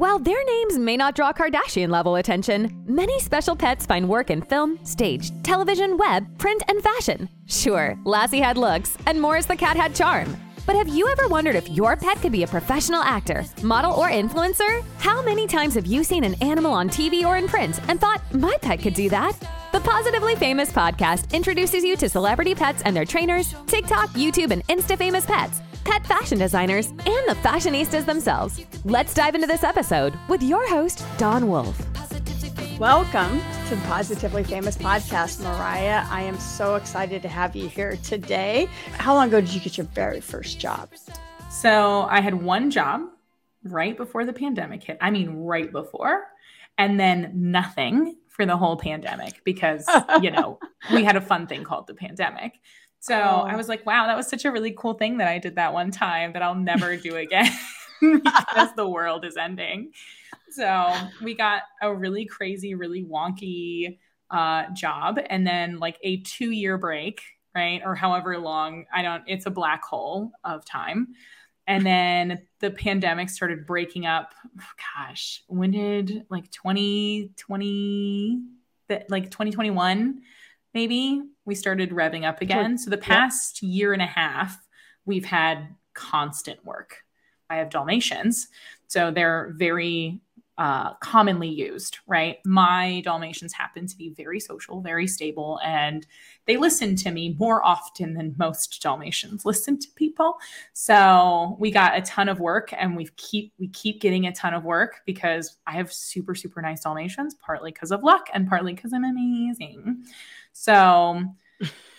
While their names may not draw Kardashian level attention, many special pets find work in film, stage, television, web, print, and fashion. Sure, Lassie had looks, and Morris the cat had charm. But have you ever wondered if your pet could be a professional actor, model, or influencer? How many times have you seen an animal on TV or in print and thought, my pet could do that? The Pawsitively Famous podcast introduces you to celebrity pets and their trainers, TikTok, YouTube, and Insta famous pets pet fashion designers, and the fashionistas themselves. Let's dive into this episode with your host, Don Wolf. Welcome to the Pawsitively Famous podcast, Mariah. I am so excited to have you here today. How long ago did you get your very first job? So I had one job right before the pandemic hit. I mean, right before, and then nothing for the whole pandemic because, you know, we had a fun thing called the pandemic. So oh. I was like, wow, that was such a really cool thing that I did that one time that I'll never do again because the world is ending. So we got a really crazy, really wonky uh, job and then like a two year break, right? Or however long, I don't, it's a black hole of time. And then the pandemic started breaking up. Gosh, when did like 2020, like 2021? maybe we started revving up again. So the past yep. year and a half, we've had constant work. I have Dalmatians, so they're very uh, commonly used, right? My Dalmatians happen to be very social, very stable, and they listen to me more often than most Dalmatians listen to people. So we got a ton of work, and we keep we keep getting a ton of work because I have super super nice Dalmatians, partly because of luck and partly because I'm amazing. So,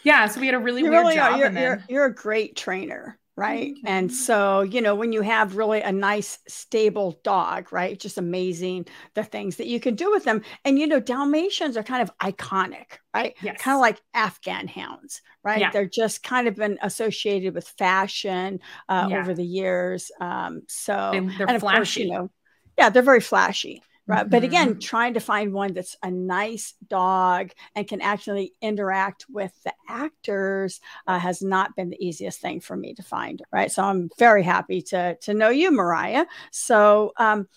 yeah, so we had a really you weird really job. You're, then... you're, you're a great trainer right and so you know when you have really a nice stable dog right just amazing the things that you can do with them and you know dalmatians are kind of iconic right yes. kind of like afghan hounds right yeah. they're just kind of been associated with fashion uh, yeah. over the years um, so they, are and of flashy. course you know yeah they're very flashy Right. Mm-hmm. But again, mm-hmm. trying to find one that's a nice dog and can actually interact with the actors uh, has not been the easiest thing for me to find. Right. So I'm very happy to, to know you, Mariah. So, um,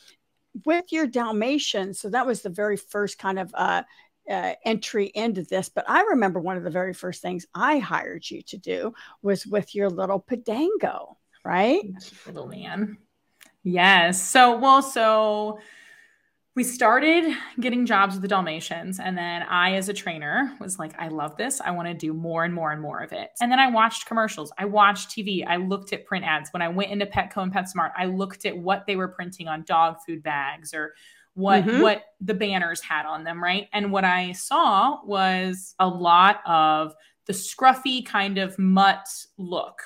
with your Dalmatian, so that was the very first kind of uh, uh, entry into this. But I remember one of the very first things I hired you to do was with your little Podengo, right? Little man. Yes. So, well, so we started getting jobs with the Dalmatians. And then I, as a trainer, was like, I love this. I want to do more and more and more of it. And then I watched commercials. I watched TV. I looked at print ads. When I went into Petco and PetSmart, I looked at what they were printing on dog food bags or what mm-hmm. what the banners had on them, right? And what I saw was a lot of the scruffy kind of mutt look.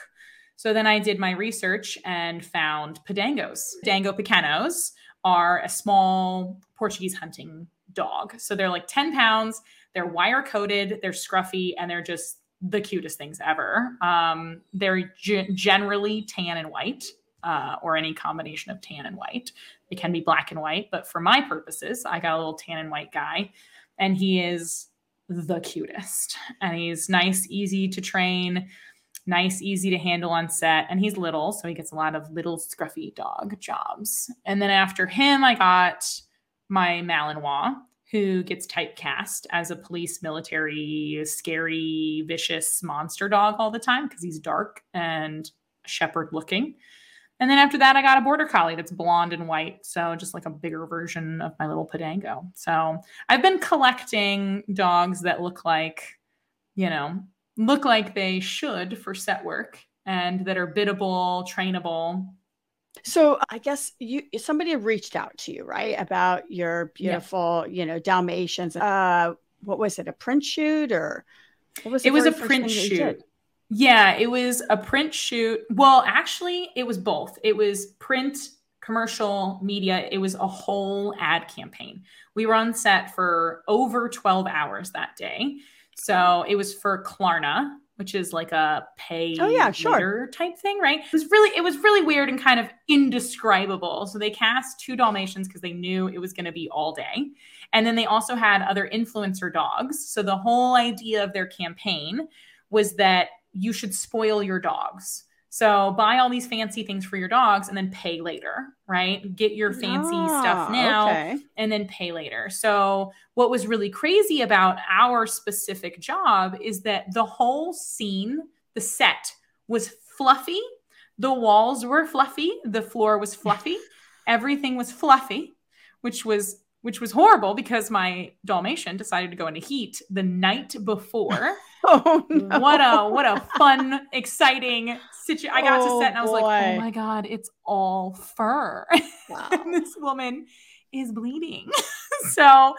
So then I did my research and found Podengos, Podengo Pequenos are a small Portuguese hunting dog. So they're like 10 pounds, they're wire coated, they're scruffy, and they're just the cutest things ever. Um, they're g- generally tan and white. Uh, or any combination of tan and white. It can be black and white, but for my purposes, I got a little tan and white guy, and he is the cutest. And he's nice, easy to train nice, easy to handle on set. And he's little, so he gets a lot of little scruffy dog jobs. And then after him, I got my Malinois, who gets typecast as a police, military, scary, vicious monster dog all the time because he's dark and shepherd looking. And then after that, I got a border collie that's blonde and white. So just like a bigger version of my little Podengo. So I've been collecting dogs that look like, you know, look like they should for set work and that are biddable, trainable. So I guess you somebody reached out to you, right, about your beautiful, yeah. you know, Dalmatians. Uh, what was it? A print shoot or what was it? It was a print shoot. Yeah, it was a print shoot. Well, actually, it was both. It was print, commercial, media. It was a whole ad campaign. We were on set for over 12 hours that day so it was for Klarna, which is like a pay oh, yeah, sure. type thing, right? It was really it was really weird and kind of indescribable. So they cast two Dalmatians because they knew it was going to be all day. And then they also had other influencer dogs. So the whole idea of their campaign was that you should spoil your dogs. So buy all these fancy things for your dogs and then pay later, right? Get your fancy Ah, stuff now okay. and then pay later. So, what was really crazy about our specific job is that the whole scene, the set was fluffy. The walls were fluffy, the floor was fluffy, everything was fluffy, which was which was horrible because my Dalmatian decided to go into heat the night before. Oh no. What a what a fun, exciting situation. I got Oh, to set and I was like, "Oh my god, it's all fur." Wow. this woman is bleeding. so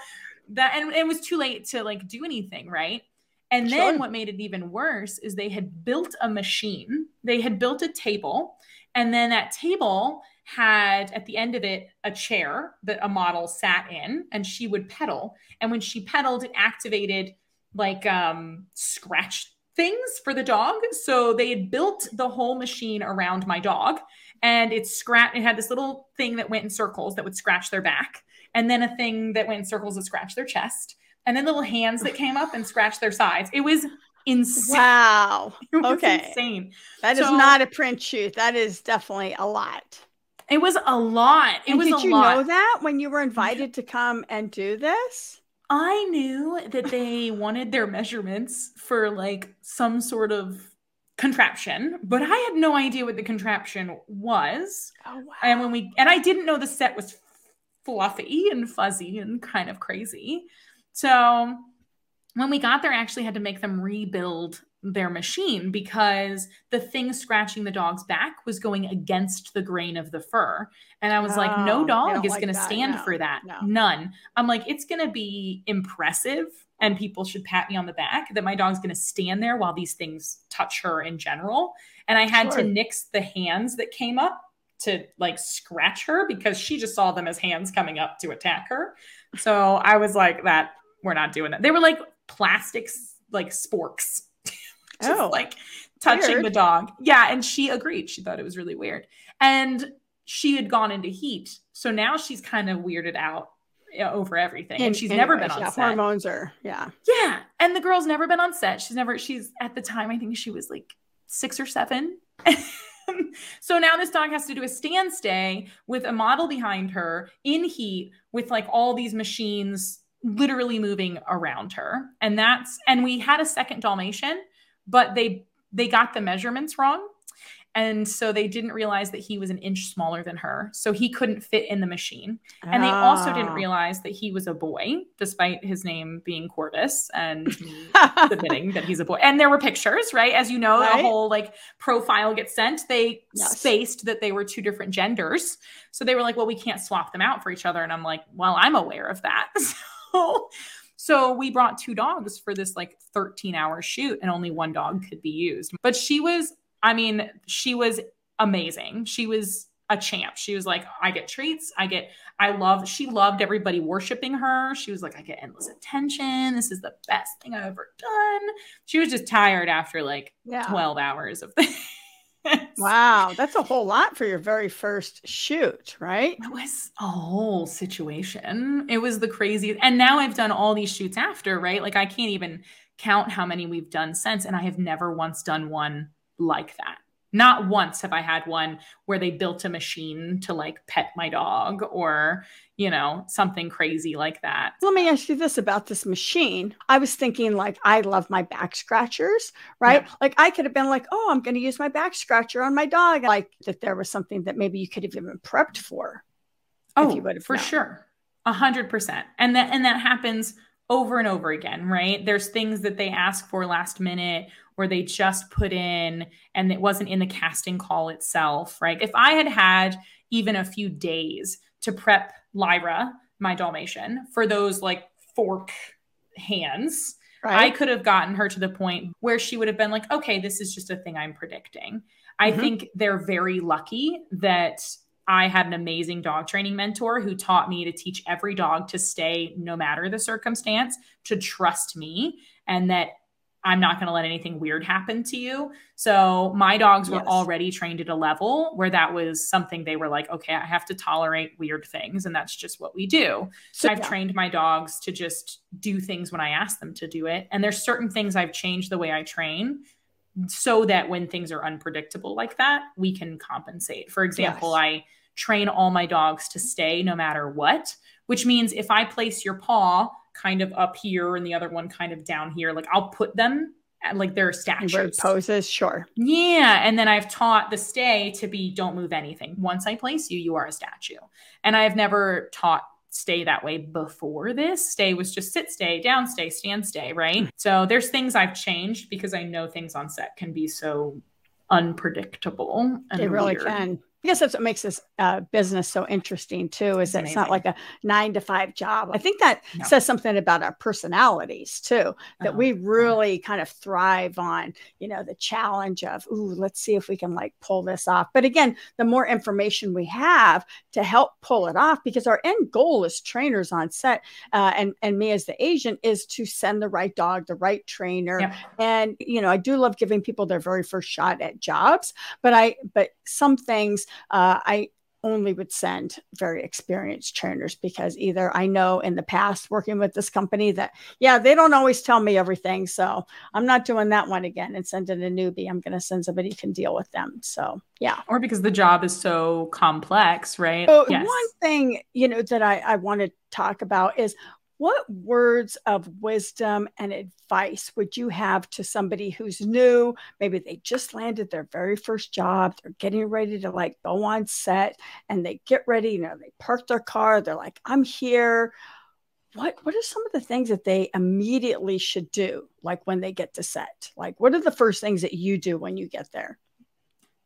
that and it was too late to like do anything, right? And then what made it even worse is they had built a machine. They had built a table, and then that table had at the end of it a chair that a model sat in, and she would pedal. And when she pedaled, it activated like um scratch things for the dog. So they had built the whole machine around my dog and it scratch it had this little thing that went in circles that would scratch their back and then a thing that went in circles that scratched their chest and then little hands that came up and scratched their sides it was insane Wow. it was Okay. insane That is So- not a print shoot. That is definitely a lot. it was a lot it and was did you lot know that when you were invited to come and do this? I knew that they wanted their measurements for like some sort of contraption but i had no idea what the contraption was Oh wow. and when we and I didn't know the set was fluffy and fuzzy and kind of crazy. So when we got there, I actually had to make them rebuild their machine because the thing scratching the dog's back was going against the grain of the fur. And I was like, Oh, no dog is like going to stand No, for that. no. None. I'm like, it's going to be impressive and people should pat me on the back that my dog's going to stand there while these things touch her in general. And I had Sure. to nix the hands that came up to like scratch her because she just saw them as hands coming up to attack her. So I was like, that we're not doing that. They were like plastics, like sporks, just Oh, like touching weird. the dog. Yeah. And she agreed. She thought it was really weird. And she had gone into heat. So now she's kind of weirded out uh, over everything. and she's never been on yeah, set. Hormones are yeah. Yeah. And the girl's never been on set. She's never, she's at the time, I think she was like six or seven. so now this dog has to do a stand stay with a model behind her in heat with like all these machines literally moving around her. And that's, and we had a second Dalmatian, but they, they got the measurements wrong. And so they didn't realize that he was an inch smaller than her. So he couldn't fit in the machine. And they also didn't Ah. realize that he was a boy, despite his name being Corvus and me admitting that he's a boy. And there were pictures, right? As you know, Right. the whole like profile gets sent. They Yes. spaced that they were two different genders. So they were like, well, we can't swap them out for each other. And I'm like, well, I'm aware of that. So so we brought two dogs for this like 13 hour shoot and only one dog could be used. But she was, I mean, she was amazing. She was a champ. She was like, I get treats. I get, I love, she loved everybody worshiping her. She was like, I get endless attention. This is the best thing I've ever done. She was just tired after like yeah. 12 hours of this. Wow, that's a whole lot for your very first shoot, right? It was a whole situation. It was the craziest. And now I've done all these shoots after, right? Like I can't even count how many we've done since. And I have never once done one like that. Not once have I had one where they built a machine to like pet my dog or, you know, something crazy like that. Let me ask you this about this machine. I was thinking, like, I love my back scratchers, right? Yeah. Like, I could have been like, oh, I'm going to use my back scratcher on my dog. Like, that there was something that maybe you could have even prepped for. Oh, you would have for known. sure. A hundred percent. And that and that happens over and over again, right? There's things that they ask for last minute or they just put in and it wasn't in the casting call itself, right? If I had had even a few days to prep Lyra, my Dalmatian, for those like fork hands, I could have gotten her to the point where she would have been like, okay, this is just a thing I'm predicting. I Mhm. think they're very lucky that I had an amazing dog training mentor who taught me to teach every dog to stay no matter the circumstance, to trust me, and that I'm not going to let anything weird happen to you. So my dogs were already trained at a level where that was something they were like, okay, I have to tolerate weird things, and that's just what we do. So I've yeah. trained my dogs to just do things when I ask them to do it. And there's certain things I've changed the way I train so that when things are unpredictable like that, we can compensate. For example, Yes. I train all my dogs to stay no matter what, which means if I place your paw kind of up here and the other one kind of down here, like I'll put them at like their statues. poses, sure. Yeah. And then I've taught the stay to be don't move anything. Once I place you, you are a statue. And I've never taught stay that way before this. Stay was just sit, stay, down, stay, stand, stay, right? Hmm. So there's things I've changed because I know things on set can be so unpredictable. And It really weird. can. I guess that's what makes this uh, business so interesting too. Is It's that it's not like a nine to five job. I think that No. says something about our personalities too. That Uh-huh. we really kind of thrive on, you know, the challenge of, ooh, let's see if we can like pull this off. But again, the more information we have to help pull it off, because our end goal as trainers on set, uh, and and me as the agent is to send the right dog, the right trainer, Yep. and you know, I do love giving people their very first shot at jobs, but I but some things uh, I only would send very experienced trainers because either I know in the past working with this company that yeah they don't always tell me everything, so I'm not doing that one again and sending a newbie. I'm going to send somebody who can deal with them. So yeah. Or because the job is so complex, right? So yes. one thing you know that I, I want to talk about is what words of wisdom and advice would you have to somebody who's new? Maybe they just landed their very first job. They're getting ready to like go on set and they get ready, you know, they park their car. They're like, I'm here. What what are some of the things that they immediately should do like when they get to set? Like what are the first things that you do when you get there?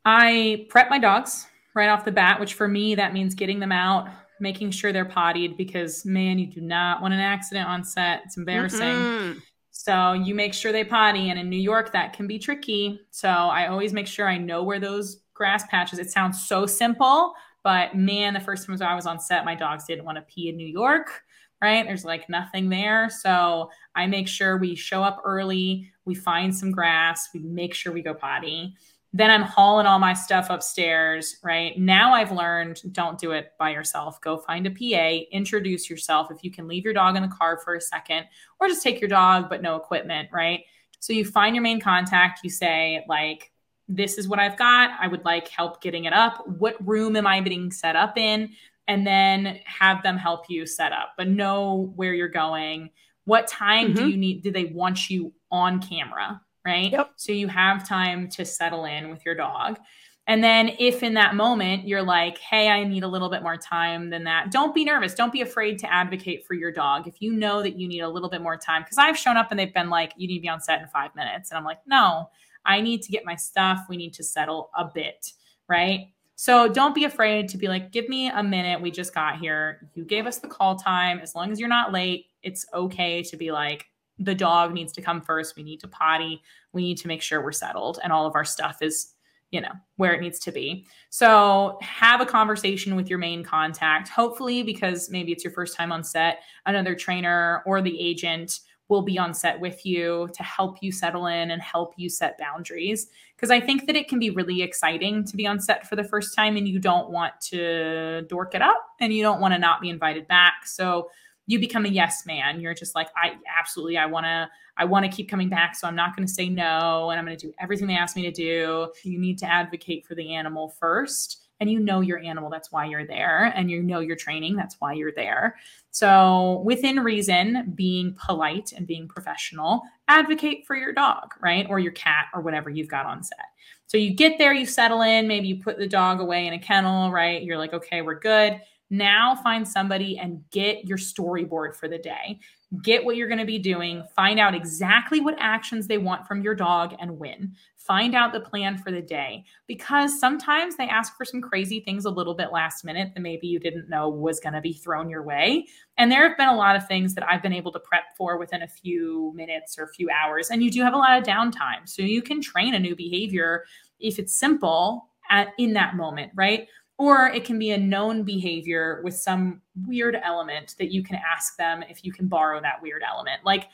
I prep my dogs right off the bat, which for me, that means getting them out, making sure they're pottied because, man, you do not want an accident on set. It's embarrassing. Mm-mm. So you make sure they potty. And in New York, that can be tricky. So I always make sure I know where those grass patches. It sounds so simple, but man, the first time I was on set, my dogs didn't want to pee in New York. Right. There's like nothing there. So I make sure we show up early, we find some grass, we make sure we go potty. Then I'm hauling all my stuff upstairs, right? Now I've learned don't do it by yourself. Go find a PA, introduce yourself. If you can leave your dog in the car for a second, or just take your dog, but no equipment, right? So you find your main contact, you say, like, this is what I've got. I would like help getting it up. What room am I being set up in? And then have them help you set up, but know where you're going. What time do Mhm. you need? Do they want you on camera? Right. Yep. So you have time to settle in with your dog. And then if in that moment you're like, hey, I need a little bit more time than that, don't be nervous. Don't be afraid to advocate for your dog. If you know that you need a little bit more time, because I've shown up and they've been like, you need to be on set in five minutes. And I'm like, no, I need to get my stuff. We need to settle a bit. Right. So don't be afraid to be like, give me a minute. We just got here. You gave us the call time. As long as you're not late, it's okay to be like, the dog needs to come first. We need to potty. We need to make sure we're settled and all of our stuff is, you know, where it needs to be. So have a conversation with your main contact. Hopefully, because maybe it's your first time on set, another trainer or the agent will be on set with you to help you settle in and help you set boundaries. Because I think that it can be really exciting to be on set for the first time and you don't want to dork it up and you don't want to not be invited back. So you become a yes man. You're just like, I absolutely, I want to, I want to keep coming back. So I'm not going to say no. And I'm going to do everything they ask me to do. You need to advocate for the animal first. And you know your animal, that's why you're there. And you know your training, that's why you're there. So, within reason, being polite and being professional, advocate for your dog, right? Or your cat or whatever you've got on set. So, you get there, you settle in, maybe you put the dog away in a kennel, right? You're like, okay, we're good. Now find somebody and get your storyboard for the day. Get what you're going to be doing. Find out exactly what actions they want from your dog and when. Find out the plan for the day because sometimes they ask for some crazy things a little bit last minute that maybe you didn't know was going to be thrown your way. And there have been a lot of things that I've been able to prep for within a few minutes or a few hours. And you do have a lot of downtime. So you can train a new behavior if it's simple at, in that moment, right? Or it can be a known behavior with some weird element that you can ask them if you can borrow that weird element. Like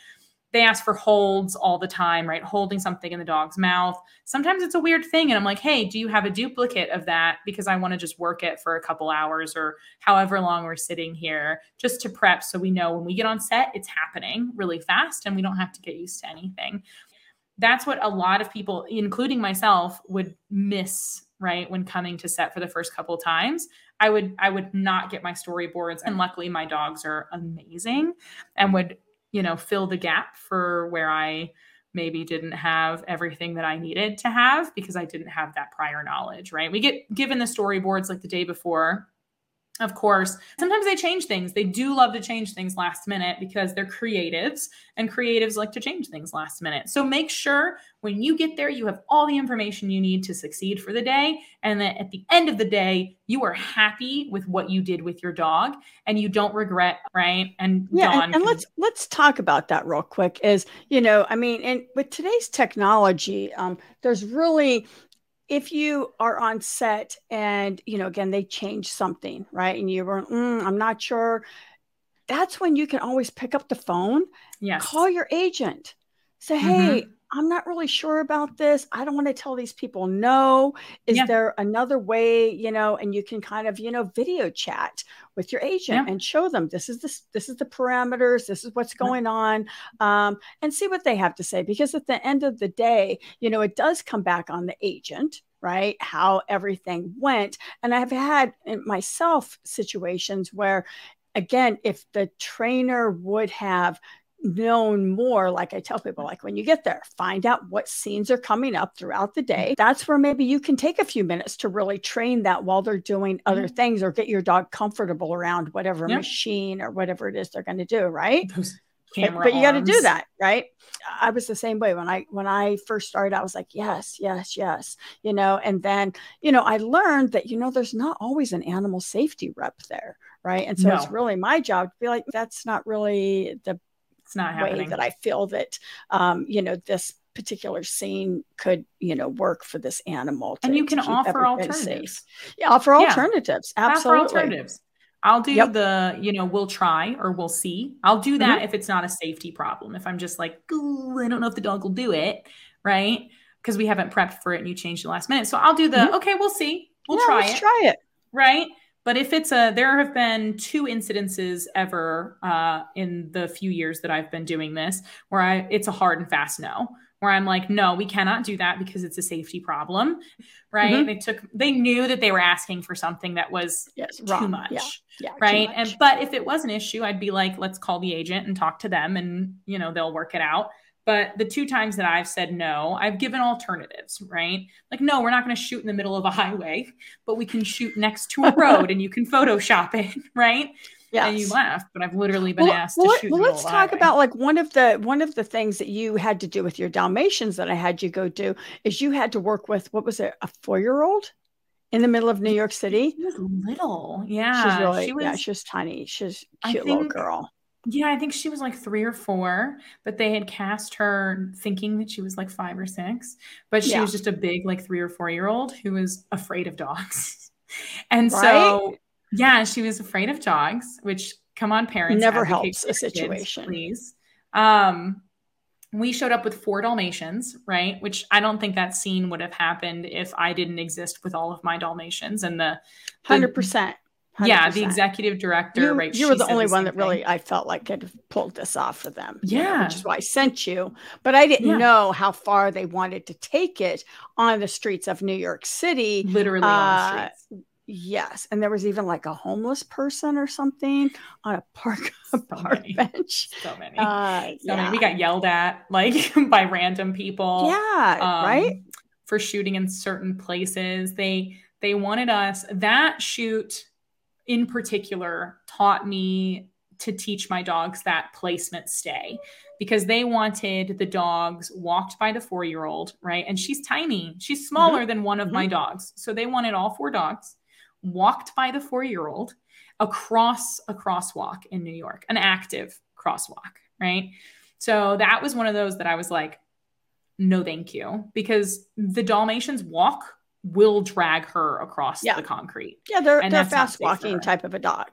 they ask for holds all the time, right? Holding something in the dog's mouth. Sometimes it's a weird thing. And I'm like, hey, do you have a duplicate of that? Because I want to just work it for a couple hours or however long we're sitting here just to prep so we know when we get on set, it's happening really fast and we don't have to get used to anything that's what a lot of people, including myself, would miss right when coming to set for the first couple times i would i would not get my storyboards and luckily my dogs are amazing and would you know fill the gap for where i maybe didn't have everything that i needed to have because i didn't have that prior knowledge right? We get given the storyboards like the day before of course, sometimes they change things. They do love to change things last minute because they're creatives and creatives like to change things last minute. So make sure when you get there, you have all the information you need to succeed for the day. And that at the end of the day, you are happy with what you did with your dog and you don't regret, right? And yeah, and, and can- let's let's talk about that real quick. Is you know, I mean, and with today's technology, um, there's really if you are on set and you know again they change something right and you were mm, i'm not sure that's when you can always pick up the phone yes. call your agent say hey mm-hmm. I'm not really sure about this i don't want to tell these people no is yeah. there another way you know and you can kind of you know video chat with your agent yeah. and show them this is this this is the parameters this is what's going on um, and see what they have to say because at the end of the day you know it does come back on the agent right how everything went and i've had myself situations where again if the trainer would have known more like i tell people like when you get there find out what scenes are coming up throughout the day. That's where maybe you can take a few minutes to really train that while they're doing other mm-hmm. things or get your dog comfortable around whatever yep. machine or whatever it is they're going to do right? Those but, but, you got to do that right? I was the same way. When i when i first started i was like yes yes yes you know? And then you know i learned that you know there's not always an animal safety rep there right? And so no. it's really my job to be like that's not really the it's not way that i feel that um you know this particular scene could you know work for this animal to, and you can offer alternatives safe. yeah offer yeah. alternatives absolutely offer alternatives I'll do yep. the, you know, we'll try or we'll see. I'll do that mm-hmm. if it's not a safety problem. If I'm just like, I don't know if the dog will do it, right? Because we haven't prepped for it and you changed the last minute. So I'll do the, mm-hmm. okay, we'll see. We'll yeah, try it. Try it. Right. But if it's a, there have been two incidences ever uh, in the few years that I've been doing this where I, it's a hard and fast no where I'm like, no, we cannot do that because it's a safety problem, right? Mm-hmm. They took, they knew that they were asking for something that was yes, too wrong. much, yeah. Yeah, right? Much. And but if it was an issue, I'd be like, let's call the agent and talk to them, and you know they'll work it out. But the two times that I've said no, I've given alternatives, right? Like, no, we're not going to shoot in the middle of a highway, but we can shoot next to a road and you can Photoshop it, right? Yeah, and you laugh, but I've literally been well, asked well, to shoot. Well, let's talk about like one of the one of the things that you had to do with your Dalmatians that I had you go do is you had to work with what was it a four year old in the middle of New York City. She was little, yeah. She's really she was, yeah, she's tiny. She's cute think, little girl. Yeah, I think she was like three or four, but they had cast her thinking that she was like five or six, but she yeah. was just a big like three or four year old who was afraid of dogs. and right? so yeah, she was afraid of dogs, which come on, parents. Never helps a situation. Kids, please. Um, we showed up with four Dalmatians, right? Which I don't think that scene would have happened if I didn't exist with all of my Dalmatians and the hundred percent. Yeah, the executive director, you, right? You were the only one that thing. really I felt like could have pulled this off for them. Yeah, you know, which is why I sent you. But I didn't yeah. know how far they wanted to take it on the streets of New York City. Literally uh, on the uh, streets. Yes, and there was even like a homeless person or something on a park so park many. bench. So many, uh, so yeah. many. We got yelled at like by random people. Yeah, um, right. For shooting in certain places, they they wanted us. That shoot in particular taught me to teach my dogs that placement stay because they wanted the dogs walked by the four year old, right? And she's tiny, she's smaller mm-hmm. than one of mm-hmm. my dogs. So they wanted all four dogs walked by the four year old across a crosswalk in New York, an active crosswalk, right? So that was one of those that I was like, no, thank you, because the Dalmatians walk will drag her across yeah. the concrete. Yeah, they're, they're fast walking type of a dog.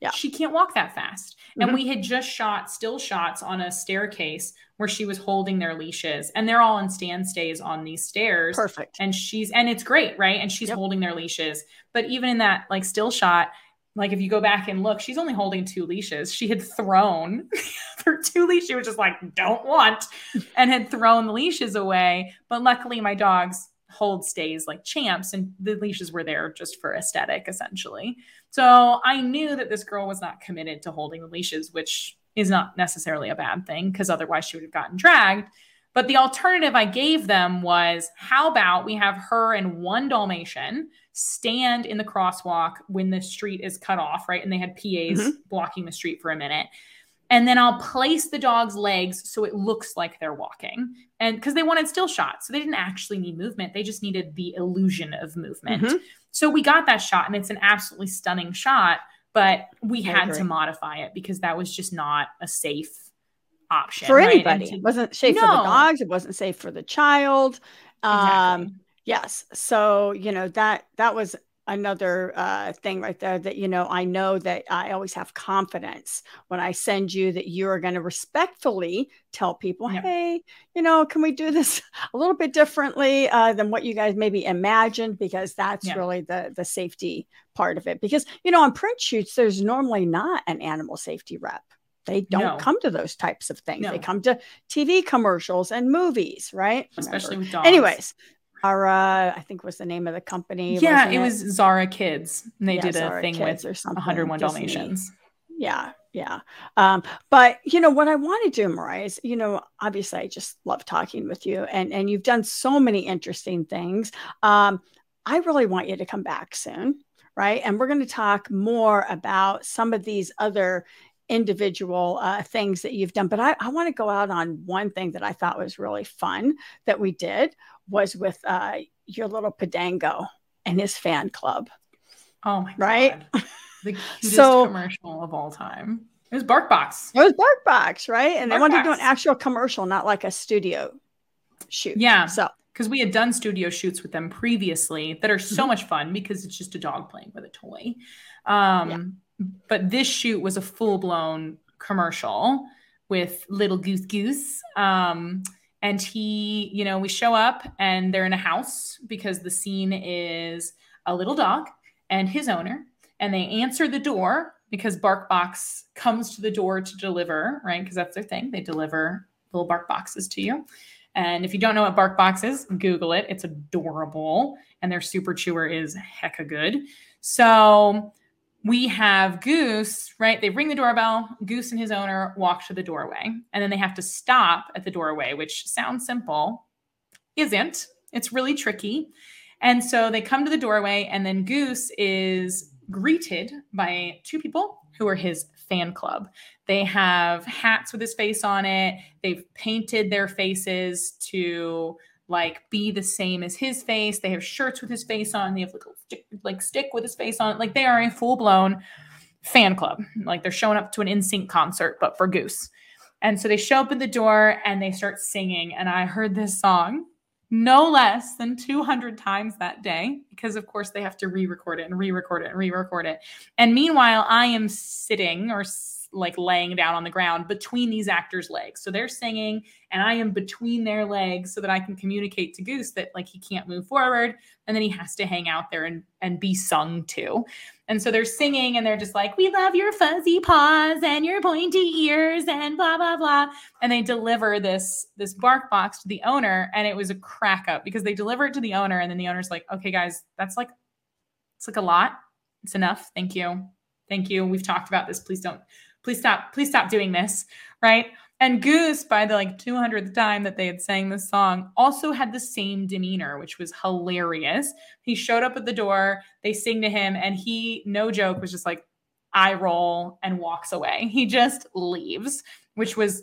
Yeah. She can't walk that fast. And mm-hmm. we had just shot still shots on a staircase where she was holding their leashes and they're all in stand stays on these stairs. Perfect. And she's and it's great, right? And she's yep. holding their leashes. But even in that like still shot, like if you go back and look, she's only holding two leashes. She had thrown her two leashes. She was just like, don't want, and had thrown the leashes away. But luckily, my dogs hold stays like champs, and the leashes were there just for aesthetic, essentially. So I knew that this girl was not committed to holding the leashes, which is not necessarily a bad thing because otherwise she would have gotten dragged. But the alternative I gave them was how about we have her and one Dalmatian stand in the crosswalk when the street is cut off, right? And they had PAs mm-hmm. blocking the street for a minute. And then I'll place the dog's legs so it looks like they're walking. And because they wanted still shots. So they didn't actually need movement. They just needed the illusion of movement. Mm-hmm. So we got that shot and it's an absolutely stunning shot, but we had to modify it because that was just not a safe option for right? anybody. To, it wasn't safe no. for the dogs. It wasn't safe for the child. Exactly. Um, yes. So, you know, that, that was another uh, thing right there that you know i know that i always have confidence when i send you that you are going to respectfully tell people yeah. hey you know can we do this a little bit differently uh, than what you guys maybe imagined because that's yeah. really the the safety part of it because you know on print shoots there's normally not an animal safety rep they don't no. come to those types of things. No. They come to TV commercials and movies, right? Especially Remember. with dogs. Anyways, Zara, I think was the name of the company. Yeah, it, it, was Zara Kids. And they yeah, did a Zara thing Kids with 101 Disney. Dalmatians. Yeah, yeah. Um, but you know what I want to do, Mariah, is you know, obviously I just love talking with you and and you've done so many interesting things. Um, I really want you to come back soon, right? And we're going to talk more about some of these other individual uh, things that you've done. But I, I want to go out on one thing that I thought was really fun that we did was with uh, your little Podengo and his fan club. Oh my right? god! The cutest so, commercial of all time. It was BarkBox. It was BarkBox, right? And Bark they wanted Box. to do an actual commercial, not like a studio shoot. Yeah. So because we had done studio shoots with them previously that are so mm-hmm. much fun because it's just a dog playing with a toy. Um, yeah but this shoot was a full blown commercial with little Goose Goose. Um, and he, you know, we show up and they're in a house because the scene is a little dog and his owner, and they answer the door because BarkBox comes to the door to deliver, right? Because that's their thing. They deliver little bark boxes to you. And if you don't know what BarkBox is, Google it. It's adorable. And their super chewer is hecka good. So we have Goose, right? They ring the doorbell. Goose and his owner walk to the doorway, and then they have to stop at the doorway, which sounds simple, isn't. It's really tricky. And so they come to the doorway, and then Goose is greeted by two people who are his fan club. They have hats with his face on it. They've painted their faces to like be the same as his face. They have shirts with his face on. They have like stick, like stick with his face on. Like they are a full blown fan club. Like they're showing up to an NSYNC concert, but for Goose. And so they show up at the door and they start singing. And I heard this song no less than 200 times that day because, of course, they have to re record it and re record it and re record it. And meanwhile, I am sitting or like laying down on the ground between these actors' legs. So they're singing and I am between their legs so that I can communicate to Goose that like he can't move forward and then he has to hang out there and, and be sung to. And so they're singing and they're just like, We love your fuzzy paws and your pointy ears and blah blah blah. And they deliver this this bark box to the owner and it was a crack up because they deliver it to the owner and then the owner's like, Okay, guys, that's like it's like a lot. It's enough. Thank you. Thank you. We've talked about this. Please don't please stop, please stop doing this, right? And Goose, by the like 200th time that they had sang this song, also had the same demeanor, which was hilarious. He showed up at the door, they sing to him, and he, no joke, was just like, eye roll and walks away. He just leaves, which was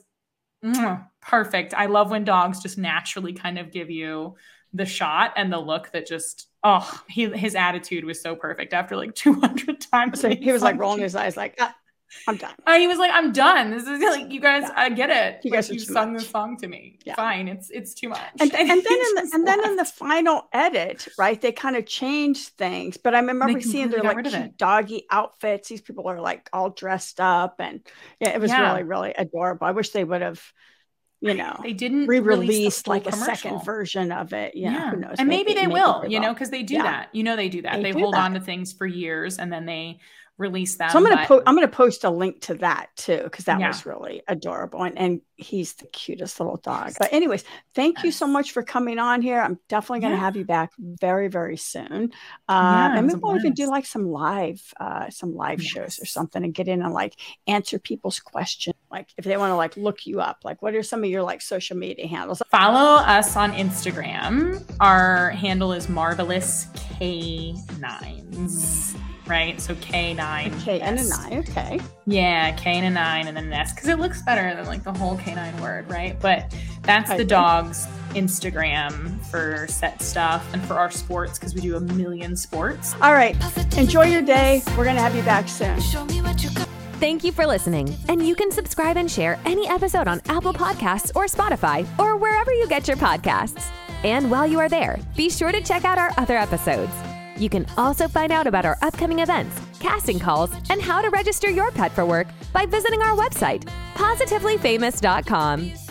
mm, perfect. I love when dogs just naturally kind of give you the shot and the look that just oh he his attitude was so perfect after like 200 times so he was like rolling his eyes like ah, I'm done. Uh, he was like, I'm done. This is like you guys. Yeah. I get it. You guys like, you sung much. the song to me. Yeah. Fine. It's it's too much. And, and, and then in the, and then in the final edit, right? They kind of changed things. But I remember seeing their like cute doggy outfits. These people are like all dressed up, and yeah, it was yeah. really really adorable. I wish they would have you know they didn't re-release like a second version of it yeah, yeah. who knows and maybe, maybe they will you know because they do yeah. that you know they do that they, they do hold that. on to things for years and then they release them. So I'm gonna but- po- I'm gonna post a link to that too because that Yeah. was really adorable and, and he's the cutest little dog. But anyways, thank you so much for coming on here. I'm definitely gonna Yeah. have you back very very soon. Uh, Yeah, and maybe we'll even do like some live uh, some live shows or something and get in and like answer people's questions. Like if they want to like look you up, like what are some of your like social media handles? Follow us on Instagram. Our handle is marvelous K9s, right? So K9. K and a S. nine. Okay. Yeah, K and a nine and then an S because it looks better than like the whole K9 word, right? But that's I the agree. dog's Instagram for set stuff and for our sports because we do a million sports. All right. Enjoy your day. We're gonna have you back soon. Show me what you got. Thank you for listening, and you can subscribe and share any episode on Apple Podcasts or Spotify or wherever you get your podcasts. And while you are there, be sure to check out our other episodes. You can also find out about our upcoming events, casting calls, and how to register your pet for work by visiting our website, pawsitivelyfamous.com.